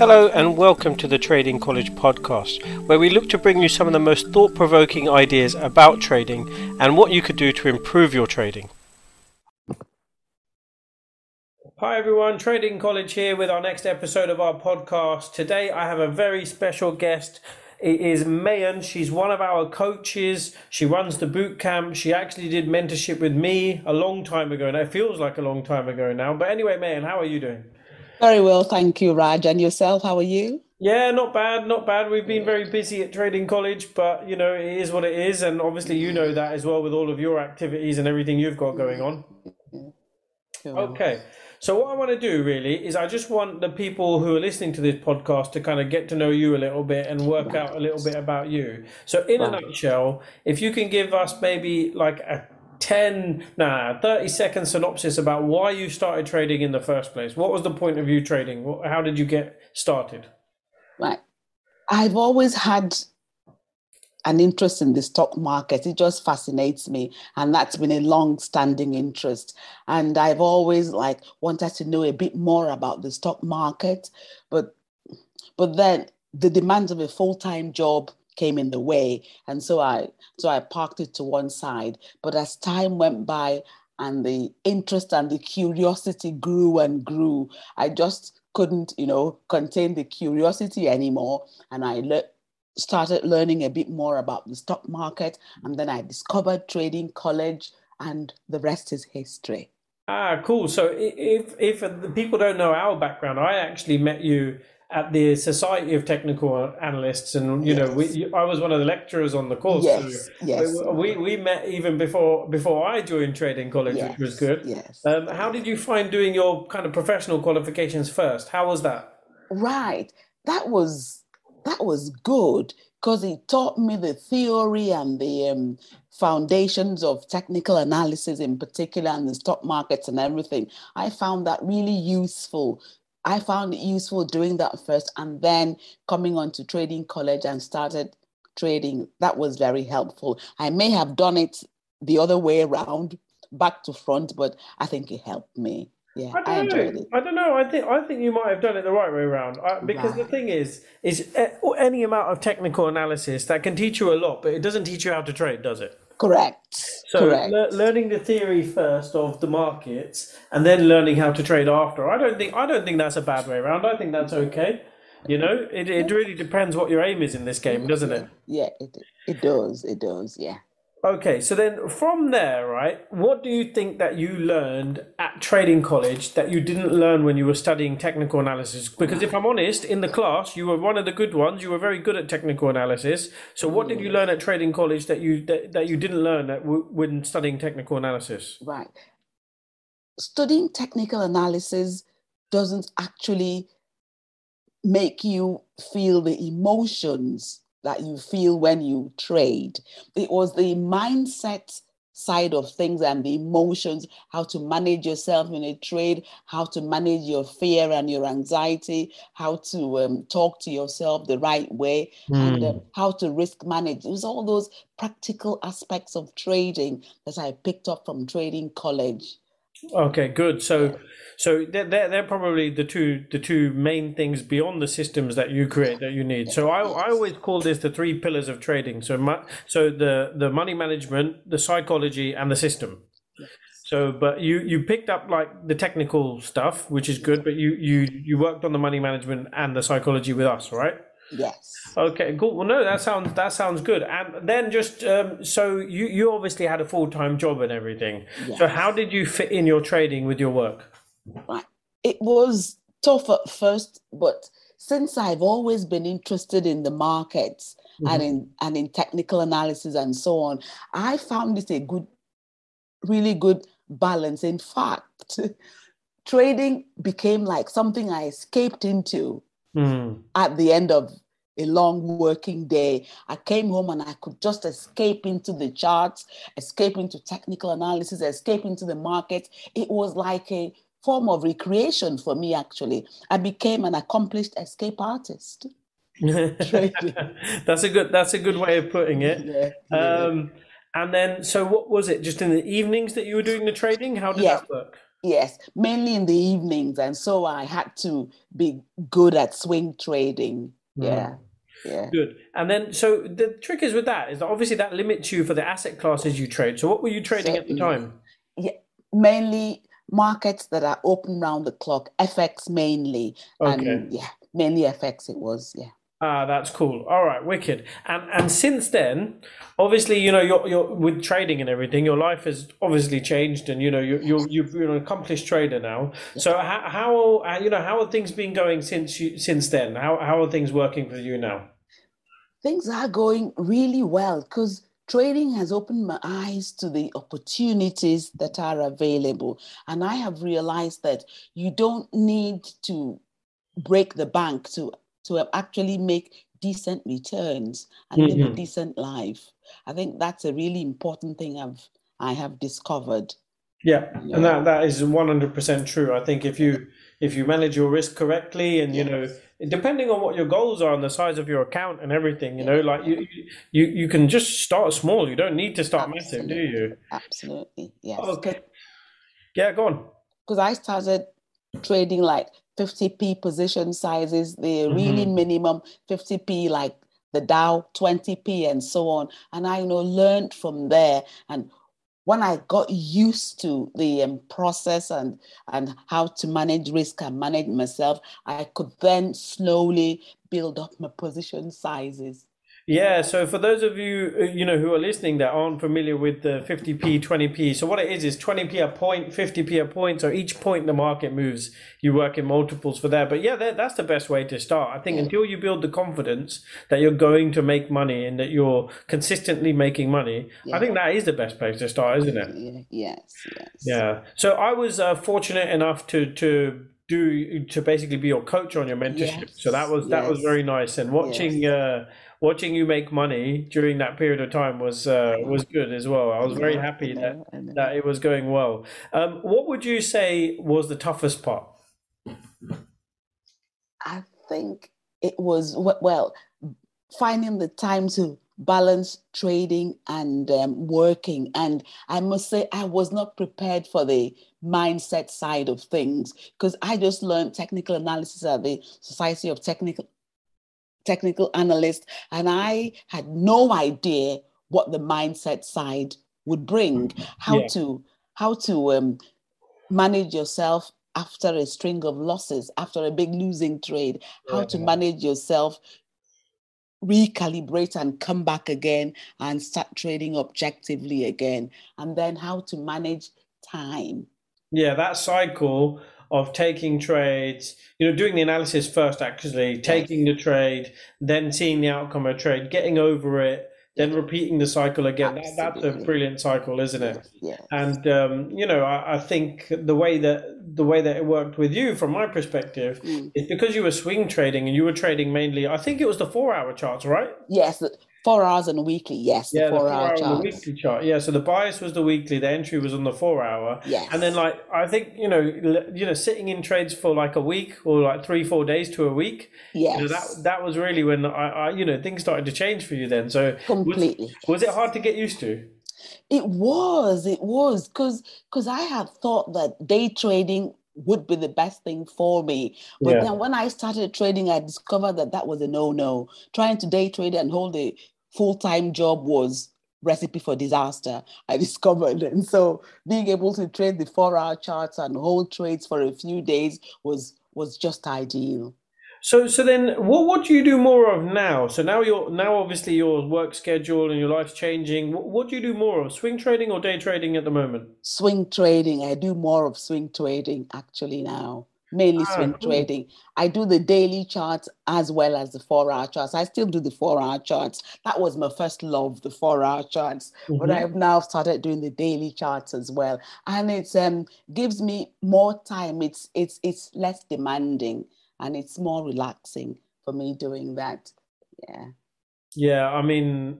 Hello, and welcome to the Trading College podcast, where we look to bring you some of the most thought provoking ideas about trading and what you could do to improve your trading. Hi, everyone. Trading College here with our next episode of our podcast. Today, I have a very special guest. It is Mayan. She's one of our coaches. She runs the boot camp. She actually did mentorship with me a long time ago. and it feels like a long time ago now. But anyway, Mayan, how are you doing? Very well, thank you, Raj. And yourself, how are you? Yeah, not bad, not bad. We've been very busy at Trading College, but you know, it is what it is. And obviously, you know that as well with all of your activities and everything you've got going on. Okay. So, what I want to do really is I just want the people who are listening to this podcast to kind of get to know you a little bit and work out a little bit about you. So, in a nutshell, if you can give us maybe like a 10, nah, 30 second synopsis about why you started trading in the first place. What was the point of you trading? How did you get started? Right. I've always had an interest in the stock market. It just fascinates me. And that's been a long standing interest. And I've always like wanted to know a bit more about the stock market. But but then the demands of a full-time job came in the way. And so I so I parked it to one side. But as time went by and the interest and the curiosity grew and grew, I just couldn't, you know, contain the curiosity anymore. And I le- started learning a bit more about the stock market. And then I discovered trading college, and the rest is history. Ah, cool. So if if people don't know our background, I actually met you at the Society of Technical Analysts, and you yes. know, we, I was one of the lecturers on the course. Yes, so yes. We, we met even before before I joined trading college, yes. which was good. Yes. Um, how did you find doing your kind of professional qualifications first? How was that? Right, that was that was good because it taught me the theory and the um, foundations of technical analysis in particular and the stock markets and everything. I found that really useful I found it useful doing that first and then coming on to trading college and started trading. That was very helpful. I may have done it the other way around, back to front, but I think it helped me. Yeah, I, I enjoyed know. it. I don't know. I think I think you might have done it the right way around. I, because right. the thing is, is eh, any amount of technical analysis that can teach you a lot, but it doesn't teach you how to trade, does it? Correct. So Correct. Le- learning the theory first of the markets and then learning how to trade after. I don't think I don't think that's a bad way around. I think that's okay. You know, it it really depends what your aim is in this game, doesn't it? Yeah, it it does. It does. Yeah. Okay, so then from there, right, what do you think that you learned at trading college that you didn't learn when you were studying technical analysis? Because if I'm honest, in the class, you were one of the good ones. You were very good at technical analysis. So what did you learn at trading college that you that, that you didn't learn at, when studying technical analysis? Right. Studying technical analysis doesn't actually make you feel the emotions that you feel when you trade. It was the mindset side of things and the emotions, how to manage yourself in a trade, how to manage your fear and your anxiety, how to um, talk to yourself the right way, mm. and uh, how to risk manage. It was all those practical aspects of trading that I picked up from trading college. Okay, good. So, so they're, they're probably the two the two main things beyond the systems that you create that you need. So I, I always call this the three pillars of trading. So my, so the the money management, the psychology, and the system. So, but you you picked up like the technical stuff, which is good. But you you you worked on the money management and the psychology with us, right? Yes. Okay, cool. Well, no, that sounds that sounds good. And then just um, so you you obviously had a full time job and everything. Yes. So how did you fit in your trading with your work? It was tough at first, but since I've always been interested in the markets mm-hmm. and in and in technical analysis and so on, I found it a good, really good balance. In fact, trading became like something I escaped into mm. at the end of a long working day. I came home and I could just escape into the charts, escape into technical analysis, escape into the market. It was like a form of recreation for me, actually. I became an accomplished escape artist. that's a good that's a good way of putting it. Yeah, yeah. Um, and then, so what was it? Just in the evenings that you were doing the trading? How did that work? Yes, mainly in the evenings, and so I had to be good at swing trading. Yeah. Yeah. Good. And then, so the trick is with that is that obviously that limits you for the asset classes you trade. So, what were you trading Certainly. at the time? Yeah, mainly markets that are open round the clock, FX mainly. Okay. And yeah, mainly FX it was. Yeah. Ah, that's cool. All right, wicked. And and since then, obviously, you know, you're you're with trading and everything, your life has obviously changed, and you know, you you you've you're an accomplished trader now. So how how uh, you know how have things been going since you since then? How how are things working for you now? Things are going really well because trading has opened my eyes to the opportunities that are available, and I have realized that you don't need to break the bank to to actually make decent returns and mm-hmm. live a mm-hmm. decent life. I think that's a really important thing I've I have discovered. Yeah, yeah. and that that is one hundred percent true. I think if you if you manage your risk correctly, and yes. you know, depending on what your goals are and the size of your account and everything, you know, like you you you can just start small. You don't need to start Absolutely. massive, do you? Absolutely, yes. Okay. Yeah, go on. Because I started trading like 50p position sizes, the mm-hmm. really minimum 50p, like the Dow 20p and so on. And I you know learned from there. And when I got used to the um, process and and how to manage risk and manage myself, I could then slowly build up my position sizes. Yeah, so for those of you uh, you know who are listening that aren't familiar with the 50p, 20p, so what it is is 20p a point, 50p a point. So each point the market moves, you work in multiples for that. But yeah, that, that's the best way to start. I think until you build the confidence that you're going to make money and that you're consistently making money, yeah. I think that is the best place to start, isn't it? Yes, yes. Yeah. So I was uh, fortunate enough to to do to basically be your coach on your mentorship. Yes, so that was that yes. was very nice and watching. Yes. Uh, watching you make money during that period of time was uh, was good as well. I was very happy that that it was going well. Um, what would you say was the toughest part? I think it was well finding the time to balance trading and um, working. And I must say, I was not prepared for the mindset side of things because I just learned technical analysis at the Society of Technical technical analyst, and I had no idea what the mindset side would bring, how yeah. to how to um, manage yourself after a string of losses, after a big losing trade, how yeah. to manage yourself, recalibrate and come back again and start trading objectively again, and then how to manage time. Yeah, that cycle of taking trades, you know, doing the analysis first, actually, taking the trade, then seeing the outcome of trade, getting over it, then repeating the cycle again. That, that's a brilliant cycle, isn't it? Yes. And um, you know, I, I, think the way that the way that it worked with you, from my perspective, mm. is because you were swing trading and you were trading mainly. I think it was the four-hour charts, right? Yes, Four hours on a weekly, yes. Yeah, the four, the four hour, hour the weekly chart. Yeah, so the bias was the weekly, the entry was on the four hour. Yes. And then like I think you know you know sitting in trades for like a week or like three four days to a week. Yes. You know, that that was really when I, I you know things started to change for you then. So completely. Was, was it hard to get used to? It was. It was because because I had thought that day trading would be the best thing for me. But yeah. then when I started trading, I discovered that that was a no no. Trying to day trade and hold a full time job was recipe for disaster, I discovered. And so being able to trade the four hour charts and hold trades for a few days was was just ideal. So, so then, what what do you do more of now? So now you're now obviously your work schedule and your life's changing. What, what do you do more of? Swing trading or day trading at the moment? Swing trading. I do more of swing trading actually now. Mainly ah, swing cool. trading. I do the daily charts as well as the four hour charts. I still do the four hour charts. That was my first love, the four hour charts. Mm-hmm. But I've now started doing the daily charts as well, and it um, gives me more time. It's it's it's less demanding and it's more relaxing for me doing that. Yeah. Yeah, I mean,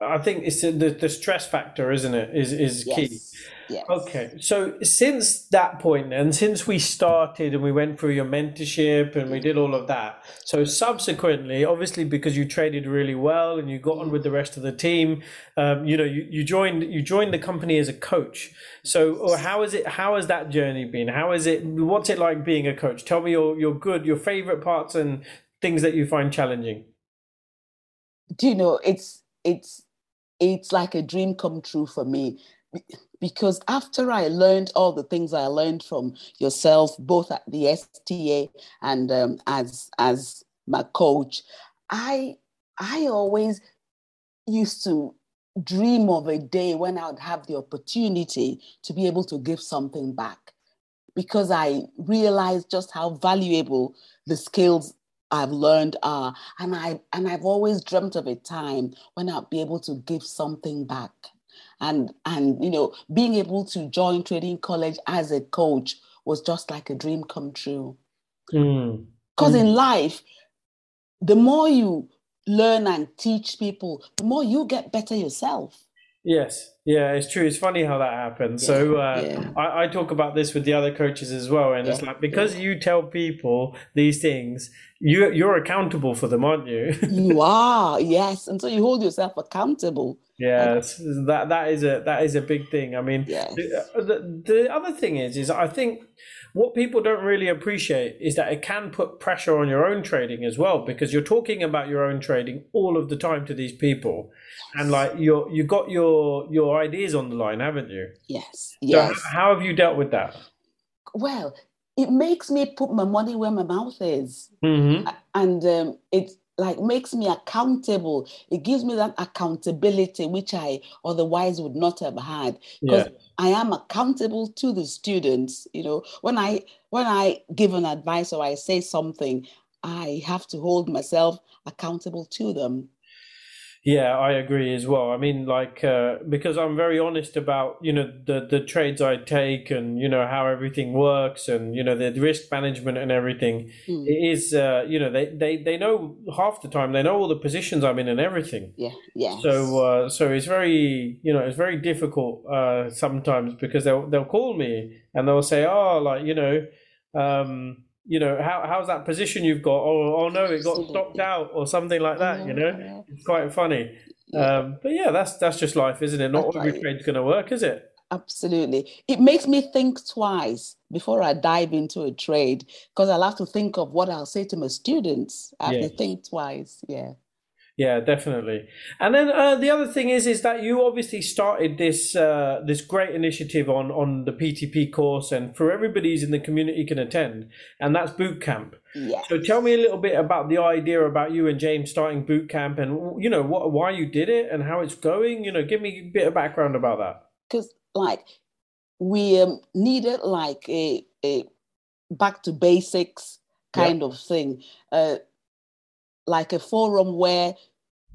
I think it's the, the stress factor, isn't it? Is is yes. key. Yes. Okay. So since that point and since we started and we went through your mentorship and we did all of that, so subsequently, obviously because you traded really well and you got on with the rest of the team, um, you know, you, you joined you joined the company as a coach. So or how is it how has that journey been? How is it what's it like being a coach? Tell me your your good, your favorite parts and things that you find challenging. Do you know it's it's it's like a dream come true for me. Because after I learned all the things I learned from yourself, both at the STA and um, as as my coach, I I always used to dream of a day when I would have the opportunity to be able to give something back, because I realized just how valuable the skills I've learned are, and I and I've always dreamt of a time when I'll be able to give something back and and you know being able to join trading college as a coach was just like a dream come true because mm. mm. in life the more you learn and teach people the more you get better yourself yes. Yeah it's true. It's funny how that happens. Yeah, so uh, yeah. I, I, talk about this with the other coaches as well and yeah, it's like because you tell people these things you you're accountable for them aren't you? You are yes. And so you hold yourself accountable. Yes, that that is a that is a big thing. I mean, yes. the, the, the other thing is is I think what people don't really appreciate is that it can put pressure on your own trading as well because you're talking about your own trading all of the time to these people, and like you're you got your your ideas on the line, haven't you? Yes. Yes. So how have you dealt with that? Well, it makes me put my money where my mouth is, mm-hmm. and um, it's like makes me accountable. It gives me that accountability which I otherwise would not have had because yeah. I am accountable to the students. You know, when I when I give an advice or I say something, I have to hold myself accountable to them. Yeah, I agree as well. I mean, like uh, because I'm very honest about you know the the trades I take and you know how everything works and you know the risk management and everything. Mm. It is uh, you know they, they they know half the time they know all the positions I'm in and everything. Yeah, yeah. So uh, so it's very you know it's very difficult uh, sometimes because they'll they'll call me and they'll say oh like you know. Um, you know, how how's that position you've got? Oh, oh no, it got stopped out or something like that. You know, it's quite funny. Um, but yeah, that's that's just life, isn't it? Not every trade's going to work, is it? Absolutely. It makes me think twice before I dive into a trade because I'll have to think of what I'll say to my students. I have to think twice. Yeah. Yeah, definitely. And then uh, the other thing is, is that you obviously started this uh, this great initiative on on the PTP course, and for everybody who's in the community can attend, and that's boot camp. Yes. So tell me a little bit about the idea about you and James starting boot camp, and you know what, why you did it, and how it's going. You know, give me a bit of background about that. Because like we um, needed like a a back to basics kind yep. of thing. Uh, like a forum where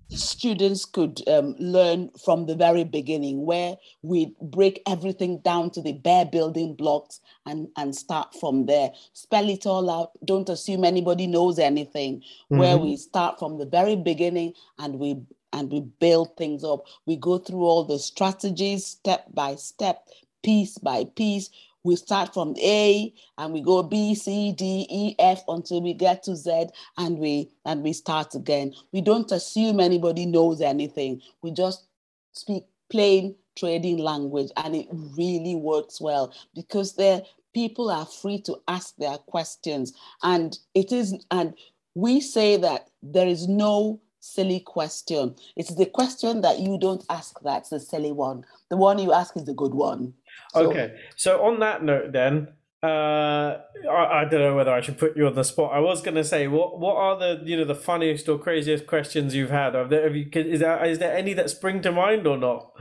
students could um, learn from the very beginning, where we break everything down to the bare building blocks and, and start from there. Spell it all out. Don't assume anybody knows anything. Mm-hmm. Where we start from the very beginning and we and we build things up. We go through all the strategies step by step, piece by piece we start from A and we go B, C, D, E, F until we get to Z and we and we start again. We don't assume anybody knows anything. We just speak plain trading language and it really works well because the people are free to ask their questions and it is and we say that there is no silly question. It's the question that you don't ask that's the silly one. The one you ask is the good one. So, okay. So on that note, then, uh, I, I, don't know whether I should put you on the spot. I was going to say, what what are the you know the funniest or craziest questions you've had? Have there, have you, is there is there any that spring to mind or not?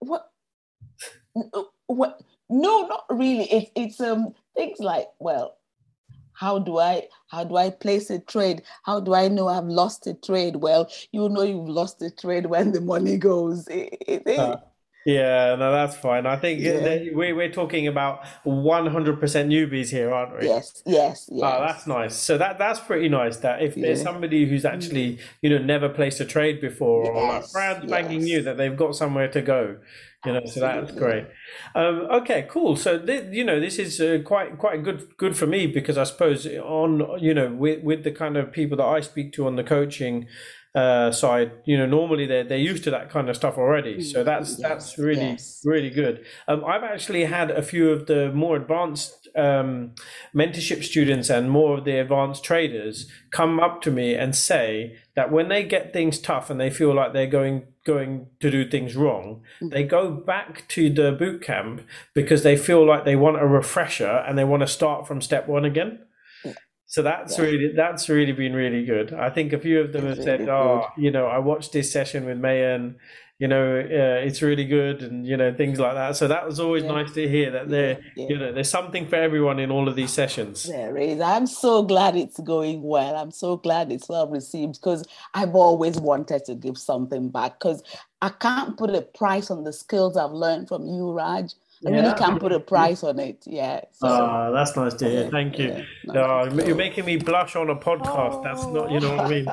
What? What? No, not really. It's it's um things like well, how do I how do I place a trade? How do I know I've lost a trade? Well, you know you've lost a trade when the money goes. Uh, Yeah, no, that's fine. I think yeah. we, we're talking about 100% newbies here, aren't we? Yes, yes, yes. Oh, that's nice. So that that's pretty nice. That if yeah. there's somebody who's actually you know never placed a trade before yes, or like brand yes. new, that they've got somewhere to go. You know, Absolutely. so that's great. Um, okay, cool. So th- you know, this is uh, quite quite good good for me because I suppose on you know with with the kind of people that I speak to on the coaching uh, side, you know, normally they're they're used to that kind of stuff already. So that's yes, that's really yes. really good. Um, I've actually had a few of the more advanced um, mentorship students and more of the advanced traders come up to me and say that when they get things tough and they feel like they're going going to do things wrong, mm-hmm. they go back to the boot camp because they feel like they want a refresher and they want to start from step one again. So that's yeah. really that's really been really good. I think a few of them it's have said, really "Oh, you know, I watched this session with Mayan. You know, uh, it's really good, and you know things like that." So that was always yeah. nice to hear that there, yeah. you know, there's something for everyone in all of these sessions. There is. I'm so glad it's going well. I'm so glad it's well received because I've always wanted to give something back because I can't put a price on the skills I've learned from you, Raj. I really can't put a price on it. Yeah. So, oh, that's nice to hear. Thank you. Yeah, you're making me blush on a podcast. Oh. That's not, you know what I mean.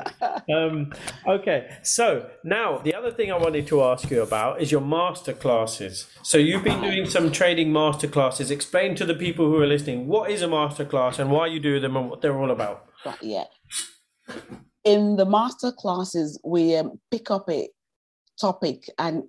um, okay. So now the other thing I wanted to ask you about is your master classes. So you've been doing some trading master classes. Explain to the people who are listening what is a master class and why you do them and what they're all about. Yeah. In the master classes, we um, pick up a topic and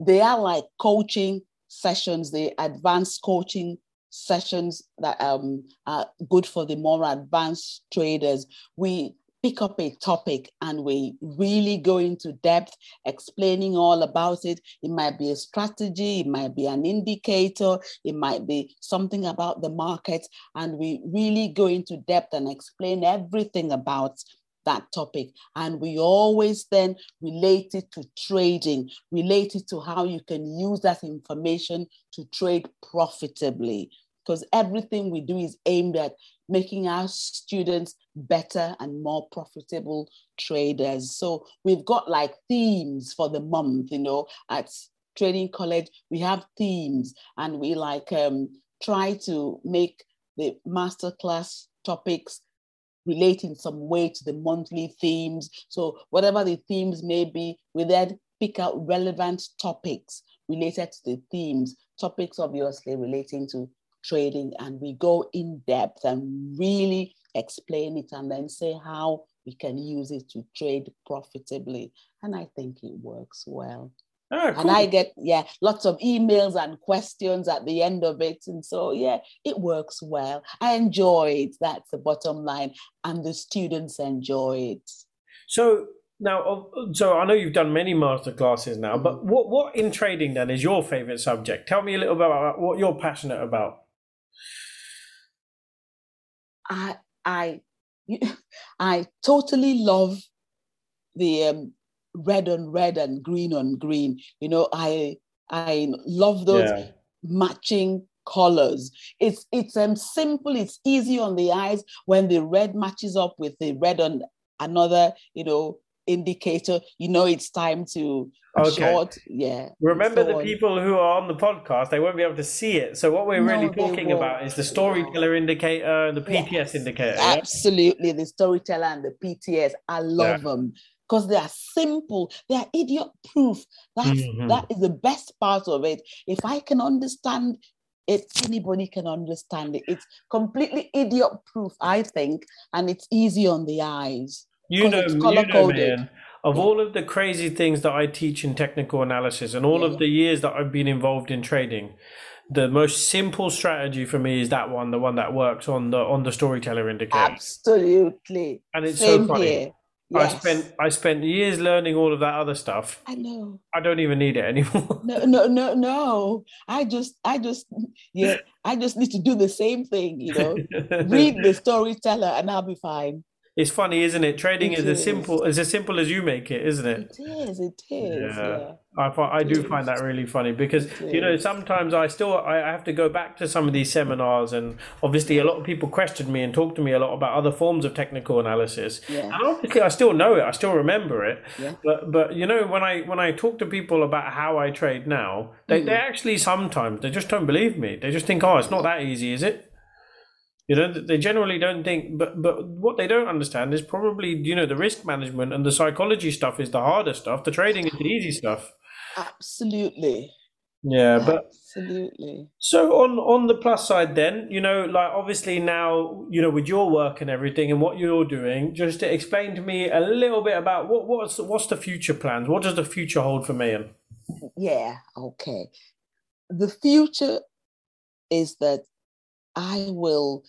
they are like coaching sessions, the advanced coaching sessions that um, are good for the more advanced traders. We pick up a topic and we really go into depth explaining all about it. It might be a strategy, it might be an indicator, it might be something about the market, and we really go into depth and explain everything about that topic. And we always then relate it to trading, relate it to how you can use that information to trade profitably. Because everything we do is aimed at making our students better and more profitable traders. So we've got like themes for the month, you know, at Trading College, we have themes and we like um, try to make the masterclass topics relate in some way to the monthly themes. So whatever the themes may be, we then pick out relevant topics related to the themes, topics obviously relating to trading, and we go in depth and really explain it and then say how we can use it to trade profitably. And I think it works well. Oh, cool. And I get, yeah, lots of emails and questions at the end of it. And so, yeah, it works well. I enjoy it. That's the bottom line. And the students enjoy it. So, now, so I know you've done many master classes now, but mm-hmm. what, what in trading then is your favorite subject? Tell me a little bit about what you're passionate about. I, I, I totally love the um, red on red and green on green. You know, I I love those yeah. matching colors. It's it's um simple, it's easy on the eyes when the red matches up with the red on another, you know, indicator, you know it's time to okay. short. Yeah. Remember so the people who are on the podcast, they won't be able to see it. So what we're no, really talking about is the storyteller indicator and the PTS yes, indicator. Absolutely. The storyteller and the PTS. I love yeah. them because they are simple, they are idiot proof. That's mm-hmm. that is the best part of it. If I can understand it, anybody can understand it. It's completely idiot proof, I think, and it's easy on the eyes. You know, you know, man, of yeah. all of the crazy things that I teach in technical analysis and all yeah. of the years that I've been involved in trading, the most simple strategy for me is that one, the one that works on the on the storyteller indicator. Absolutely. And it's Same so funny. Here. Yes. I spent I spent years learning all of that other stuff. I know. I don't even need it anymore. No, no, no, no. I just I just yeah, I just need to do the same thing, you know. Read the storyteller and I'll be fine. It's funny, isn't it? Trading it is, is as simple as as simple as you make it, isn't it? It is. It is. Yeah. yeah. I I do find that really funny because you know sometimes I still I have to go back to some of these seminars and obviously a lot of people questioned me and talked to me a lot about other forms of technical analysis yeah. and obviously I still know it I still remember it yeah. but but you know when I when I talk to people about how I trade now they, mm. they actually sometimes they just don't believe me they just think oh it's not that easy is it you know, they generally don't think, but but what they don't understand is probably you know the risk management and the psychology stuff is the harder stuff. The trading is the easy stuff. Absolutely. Yeah, but absolutely. So on on the plus side, then you know, like obviously now you know with your work and everything and what you're doing, just to explain to me a little bit about what what's what's the future plans? What does the future hold for Mayan? Yeah. Okay. The future is that I will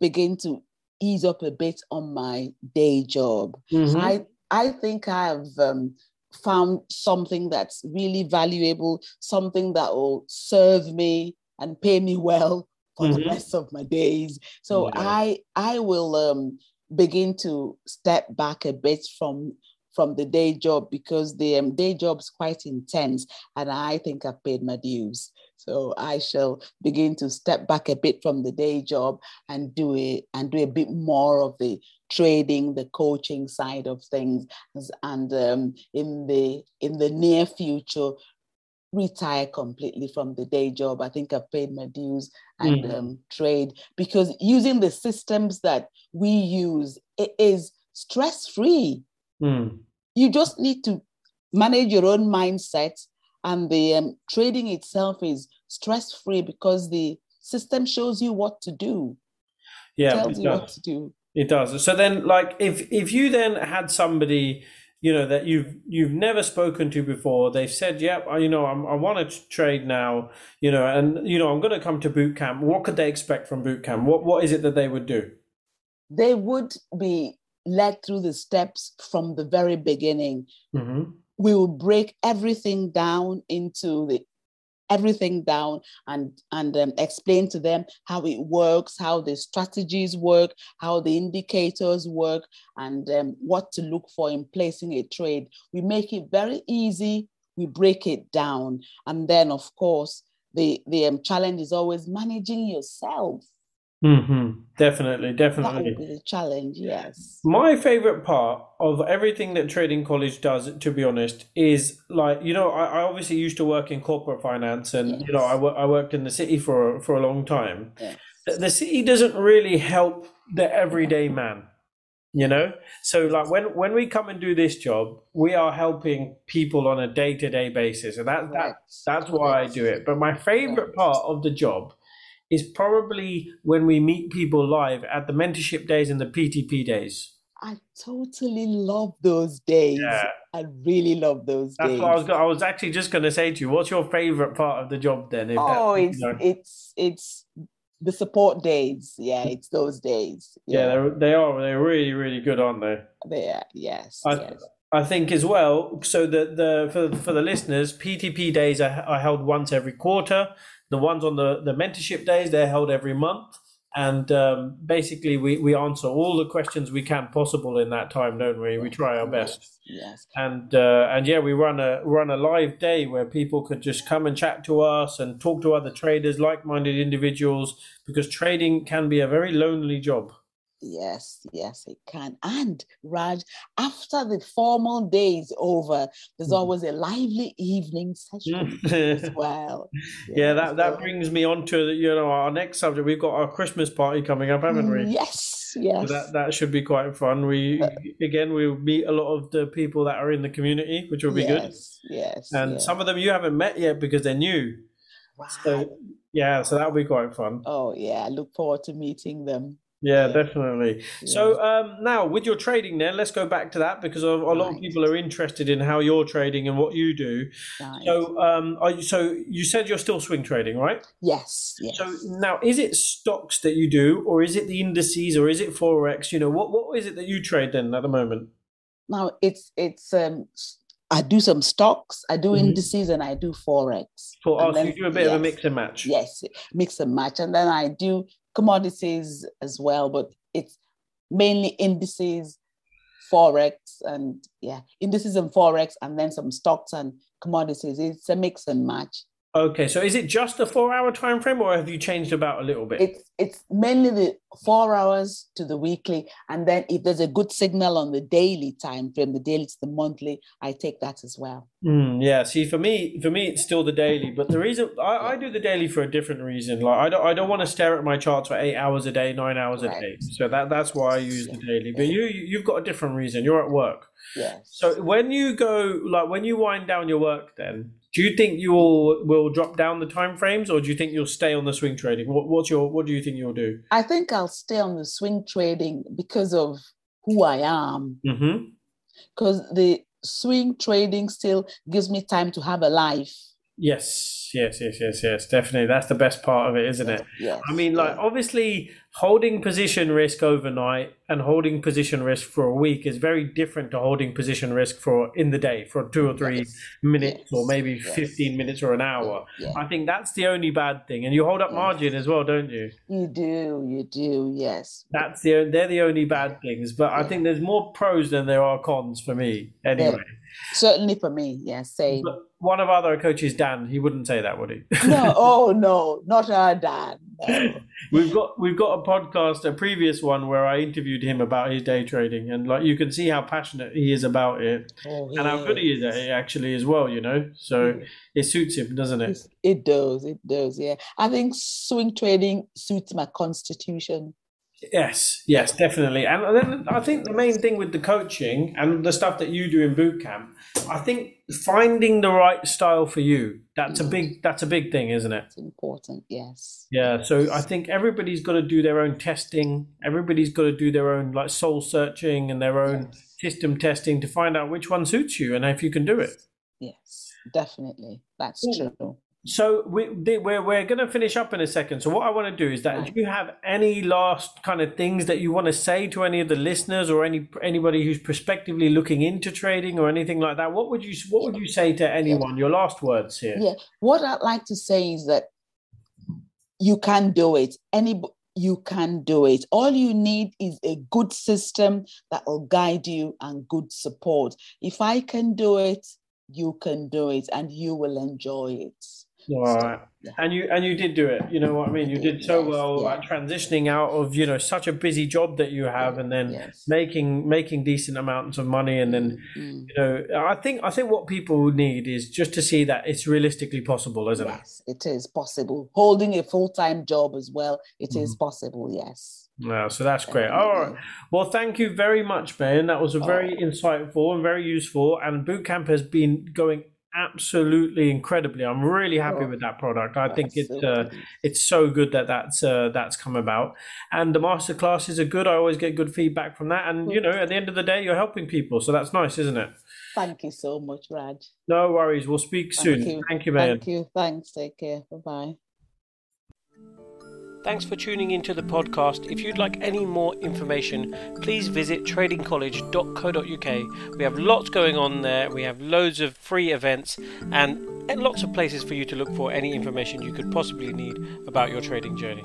begin to ease up a bit on my day job. Mm-hmm. I I think I've um, found something that's really valuable, something that will serve me and pay me well for mm-hmm. the rest of my days. So yeah. I I will um, begin to step back a bit from from the day job because the um, day job is quite intense, and I think I've paid my dues. So I shall begin to step back a bit from the day job and do it and do a bit more of the trading, the coaching side of things, and um, in the in the near future, retire completely from the day job. I think I've paid my dues and mm. um, trade because using the systems that we use it is stress free. Mm. You just need to manage your own mindset and the um, trading itself is stress free because the system shows you what to do. Yeah tells you what to do. It does. So then like if if you then had somebody you know that you've you've never spoken to before they've said yep yeah, you know I'm, i want to trade now you know and you know i'm going to come to boot camp. What could they expect from boot camp? What what is it that they would do? They would be led through the steps from the very beginning. Mm-hmm we will break everything down into the everything down and and um, explain to them how it works how the strategies work how the indicators work and um, what to look for in placing a trade. We make it very easy we break it down. And then of course the the um, challenge is always managing yourself Mm-hmm. Definitely, definitely. That would be the challenge, yes. My favorite part of everything that Trading College does, to be honest, is like you know, I, I obviously used to work in corporate finance, and yes. you know, I, I worked in the city for for a long time. Yes. The, the city doesn't really help the everyday man, you know. So like when when we come and do this job, we are helping people on a day to day basis, and that that that's why I do it. But my favorite part of the job is probably when we meet people live at the mentorship days and the PTP days. I totally love those days. Yeah. I really love those that's days. What I was, I was actually just going to say to you, what's your favorite part of the job then? oh, it's, you know? it's, it's the support days. Yeah, it's those days. Yeah, yeah they're, they are. They're really, really good, aren't they? They are, yes. I, yes. I think as well. So the the for for the listeners, PTP days are, are held once every quarter. The ones on the, the mentorship days, they're held every month. And um, basically, we, we answer all the questions we can possible in that time, don't we? We try our best. Yes. yes. And uh, and yeah, we run a run a live day where people could just come and chat to us and talk to other traders, like minded individuals, because trading can be a very lonely job. Yes, yes, it can. And Raj, after the formal day is over, there's mm. always a lively evening session as well. Yeah, that, that brings me on to you know our next subject. We've got our Christmas party coming up, haven't we? Yes, yes. So that that should be quite fun. We uh, again we'll meet a lot of the people that are in the community, which will be yes, good. Yes. And yes. some of them you haven't met yet because they're new. Wow. So yeah, so that'll be quite fun. Oh yeah, I look forward to meeting them. Yeah, definitely. Yeah. So um, now with your trading, then let's go back to that because a, a lot of people are interested in how you're trading and what you do. Right. So, um, you, so you said you're still swing trading, right? Yes. Yes. So now, is it stocks that you do, or is it the indices, or is it forex? You know, what what is it that you trade then at the moment? Now it's it's um, I do some stocks, I do mm-hmm. indices, and I do forex. For us, oh, you do a bit yes, of a mix and match. Yes, mix and match, and then I do commodities as well, but it's mainly indices, forex, and yeah, indices and forex, and then some stocks and commodities. It's a mix and match. Okay, so is it just a four-hour time frame, or have you changed about a little bit? It's it's mainly the four hours to the weekly, and then if there's a good signal on the daily time frame, the daily to the monthly, I take that as well. Mm, yeah. See, for me, for me, it's still the daily, but the reason I, I do the daily for a different reason. Like I don't, I don't want to stare at my charts for eight hours a day, nine hours a day. So that that's why I use the daily. But you, you've got a different reason. You're at work. Yes. So when you go, like when you wind down your work, then do you think you will will drop down the time frames, or do you think you'll stay on the swing trading? What, what's your what do you think you'll do? I think I'll stay on the swing trading because of who I am. Because Mm-hmm. the swing trading still gives me time to have a life. Yes, yes, yes, yes, yes. Definitely, that's the best part of it, isn't it? Yes. I mean, like yeah. obviously, holding position risk overnight and holding position risk for a week is very different to holding position risk for in the day for two or three Yes, minutes yes, or maybe yes. fifteen minutes or an hour. Yeah. I think that's the only bad thing, and you hold up margin as well, don't you? You do, you do, yes. That's the they're the only bad things, but I think there's more pros than there are cons for me. Anyway, Certainly for me, yes. Same. but one of our other coaches, Dan, he wouldn't say that, would he? no, oh no, not our Dan. No. We've got we've got a podcast, a previous one where I interviewed him about his day trading, and like you can see how passionate he is about it, Oh, and how good he is at it actually as well. You know, so it suits him, doesn't it? It does, it does, yeah. I think swing trading suits my constitution. Yes, yes, definitely. And then I think the main thing with the coaching and the stuff that you do in boot camp, I think finding the right style for you. That's a mm. big that's a big thing, isn't it? It's important, yes. Yeah, so I think everybody's got to do their own testing. Everybody's got to do their own like soul searching and their own Yes, system testing to find out which one suits you and if you can do it. yes, definitely. That's Cool. true. So we we're we're going to finish up in a second. So what I want to do is that Right. do you have any last kind of things that you want to say to any of the listeners or any anybody who's prospectively looking into trading or anything like that? What would you what would you say to anyone? Your last words here. Yeah. What I'd like to say is that you can do it. Any you can do it. All you need is a good system that will guide you and good support. If I can do it, you can do it and you will enjoy it. All right. yeah. And you and you did do it. You know what I mean. You did so Yes, well yeah. at transitioning out of you know such a busy job that you have, and then Yes. making making decent amounts of money, and then Mm, you know I think I think what people need is just to see that it's realistically possible, isn't it? yes, it is possible. Holding a full time job as well, it is Mm-hmm. possible. Yes. Yeah, so that's great. All right. Well, thank you very much, Ben. That was a very insightful and very useful. And bootcamp has been going absolutely incredibly. I'm really happy with that product. I think it's uh, it's so good that that's uh, that's come about. And the master classes are good. I always get good feedback from that. And you know, at the end of the day, you're helping people, so that's nice, isn't it? Thank you so much, Raj. No worries. We'll speak soon. Thank you. Thank you, man. Thank you. Thanks. Take care. Bye bye. Thanks for tuning into the podcast. If you'd like any more information, please visit tradingcollege.co.uk. We have lots going on there. We have loads of free events and, lots of places for you to look for any information you could possibly need about your trading journey.